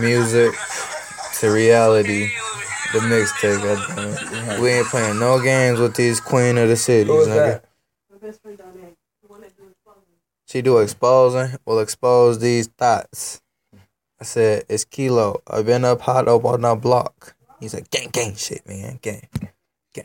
Music to reality. The mixtape, goddamn. We ain't playing no games with these queen of the cities, nigga. She do exposing. Will expose these thoughts. I said it's KeeLow. I've been up hot up on that block. He's like gang gang shit, man. Gang, gang.